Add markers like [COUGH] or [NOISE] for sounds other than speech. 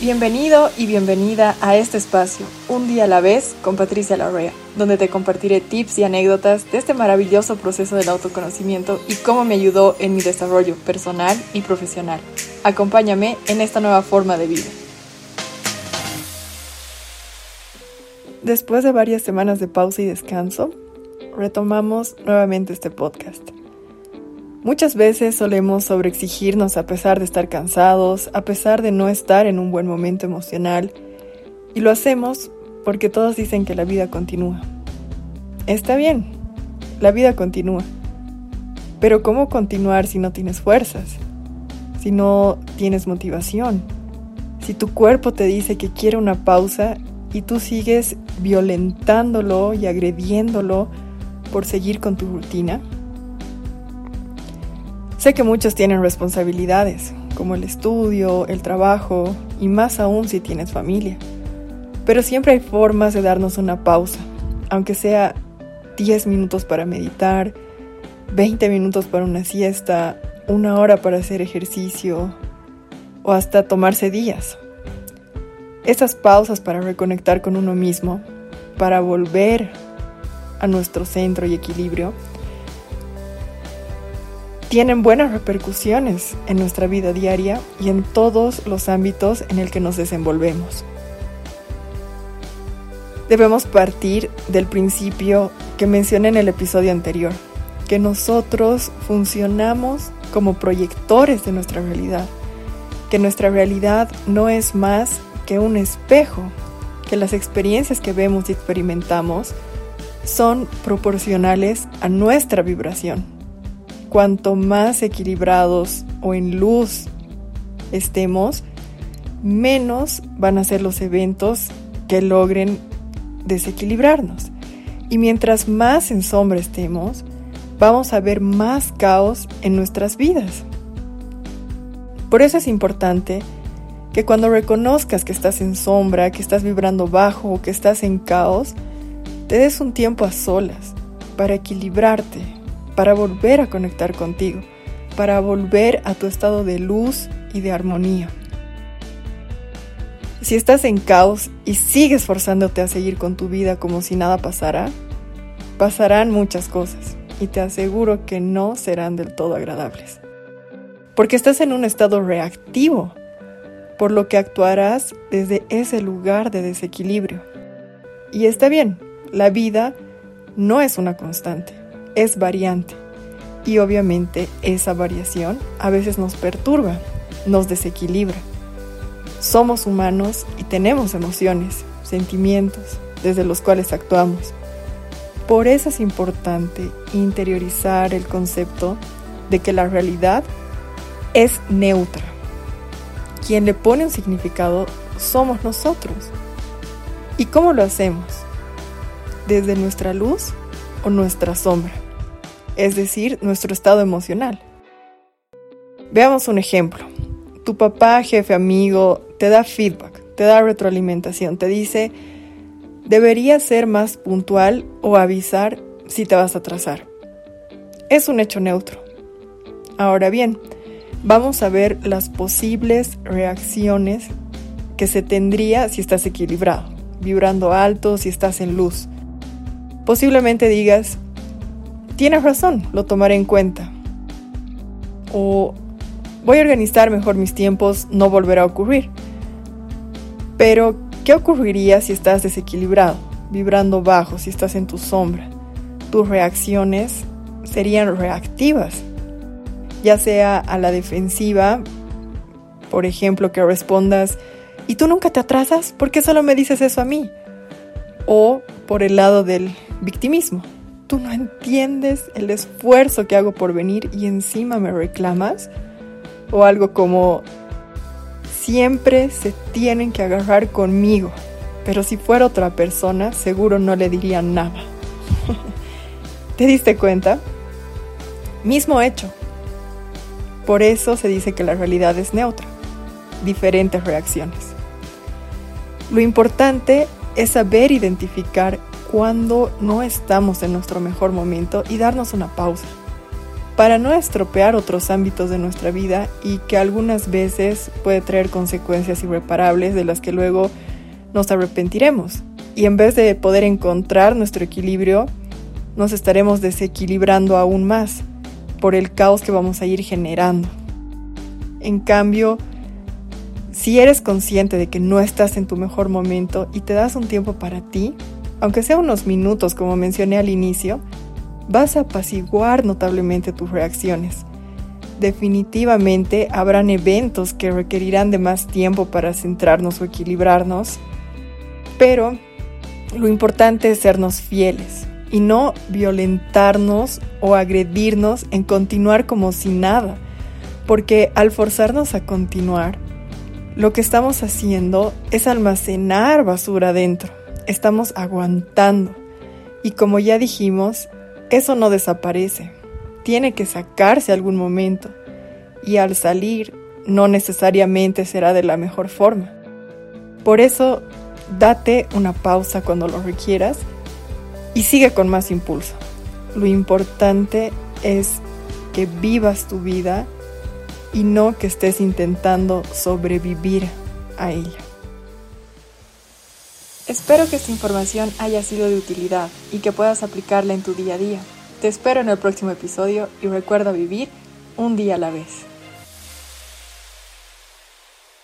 Bienvenido y bienvenida a este espacio, Un día a la vez con Patricia Larrea, donde te compartiré tips y anécdotas de este maravilloso proceso del autoconocimiento y cómo me ayudó en mi desarrollo personal y profesional. Acompáñame en esta nueva forma de vida. Después de varias semanas de pausa y descanso, retomamos nuevamente este podcast. Muchas veces solemos sobreexigirnos a pesar de estar cansados, a pesar de no estar en un buen momento emocional, y lo hacemos porque todos dicen que la vida continúa. Está bien, la vida continúa. Pero ¿cómo continuar si no tienes fuerzas? Si no tienes motivación? Si tu cuerpo te dice que quiere una pausa y tú sigues violentándolo y agrediéndolo por seguir con tu rutina? Sé que muchos tienen responsabilidades, como el estudio, el trabajo y más aún si tienes familia. Pero siempre hay formas de darnos una pausa, aunque sea 10 minutos para meditar, 20 minutos para una siesta, una hora para hacer ejercicio o hasta tomarse días. Estas pausas para reconectar con uno mismo, para volver a nuestro centro y equilibrio, tienen buenas repercusiones en nuestra vida diaria y en todos los ámbitos en el que nos desenvolvemos. Debemos partir del principio que mencioné en el episodio anterior, que nosotros funcionamos como proyectores de nuestra realidad, que nuestra realidad no es más que un espejo, que las experiencias que vemos y experimentamos son proporcionales a nuestra vibración cuanto más equilibrados o en luz estemos, menos van a ser los eventos que logren desequilibrarnos. Y mientras más en sombra estemos, vamos a ver más caos en nuestras vidas. Por eso es importante que cuando reconozcas que estás en sombra, que estás vibrando bajo o que estás en caos, te des un tiempo a solas para equilibrarte, para volver a conectar contigo, para volver a tu estado de luz y de armonía. Si estás en caos y sigues forzándote a seguir con tu vida como si nada pasara, pasarán muchas cosas y te aseguro que no serán del todo agradables. Porque estás en un estado reactivo, por lo que actuarás desde ese lugar de desequilibrio. Y está bien, la vida no es una constante es variante y obviamente esa variación a veces nos perturba, nos desequilibra. Somos humanos y tenemos emociones, sentimientos desde los cuales actuamos. Por eso es importante interiorizar el concepto de que la realidad es neutra. Quien le pone un significado somos nosotros. ¿Y cómo lo hacemos? Desde nuestra luz o nuestra sombra, es decir, nuestro estado emocional. Veamos un ejemplo. Tu papá, jefe, amigo, te da feedback, te da retroalimentación, te dice, deberías ser más puntual o avisar si te vas a atrasar. Es un hecho neutro. Ahora bien, vamos a ver las posibles reacciones que se tendría si estás equilibrado, vibrando alto, si estás en luz, Posiblemente digas, tienes razón, lo tomaré en cuenta. O voy a organizar mejor mis tiempos, no volverá a ocurrir. Pero, ¿qué ocurriría si estás desequilibrado, vibrando bajo, si estás en tu sombra? Tus reacciones serían reactivas, ya sea a la defensiva, por ejemplo, que respondas, ¿y tú nunca te atrasas? ¿Por qué solo me dices eso a mí? O por el lado del victimismo. Tú no entiendes el esfuerzo que hago por venir y encima me reclamas. O algo como, siempre se tienen que agarrar conmigo, pero si fuera otra persona seguro no le diría nada. [LAUGHS] ¿Te diste cuenta? Mismo hecho. Por eso se dice que la realidad es neutra. Diferentes reacciones. Lo importante es saber identificar cuando no estamos en nuestro mejor momento y darnos una pausa. para no estropear otros ámbitos de nuestra vida y que algunas veces puede traer consecuencias irreparables de las que luego nos arrepentiremos. Y en vez de poder encontrar nuestro equilibrio, nos estaremos desequilibrando aún más por el caos que vamos a ir generando. En cambio, si eres consciente de que no estás en tu mejor momento y te das un tiempo para ti, aunque sea unos minutos como mencioné al inicio, vas a apaciguar notablemente tus reacciones. Definitivamente habrán eventos que requerirán de más tiempo para centrarnos o equilibrarnos, pero lo importante es sernos fieles y no violentarnos o agredirnos en continuar como si nada, porque al forzarnos a continuar, lo que estamos haciendo es almacenar basura dentro, estamos aguantando y como ya dijimos, eso no desaparece, tiene que sacarse algún momento y al salir no necesariamente será de la mejor forma. Por eso, date una pausa cuando lo requieras y sigue con más impulso. Lo importante es que vivas tu vida y no que estés intentando sobrevivir a ella. Espero que esta información haya sido de utilidad y que puedas aplicarla en tu día a día. Te espero en el próximo episodio y recuerda vivir un día a la vez.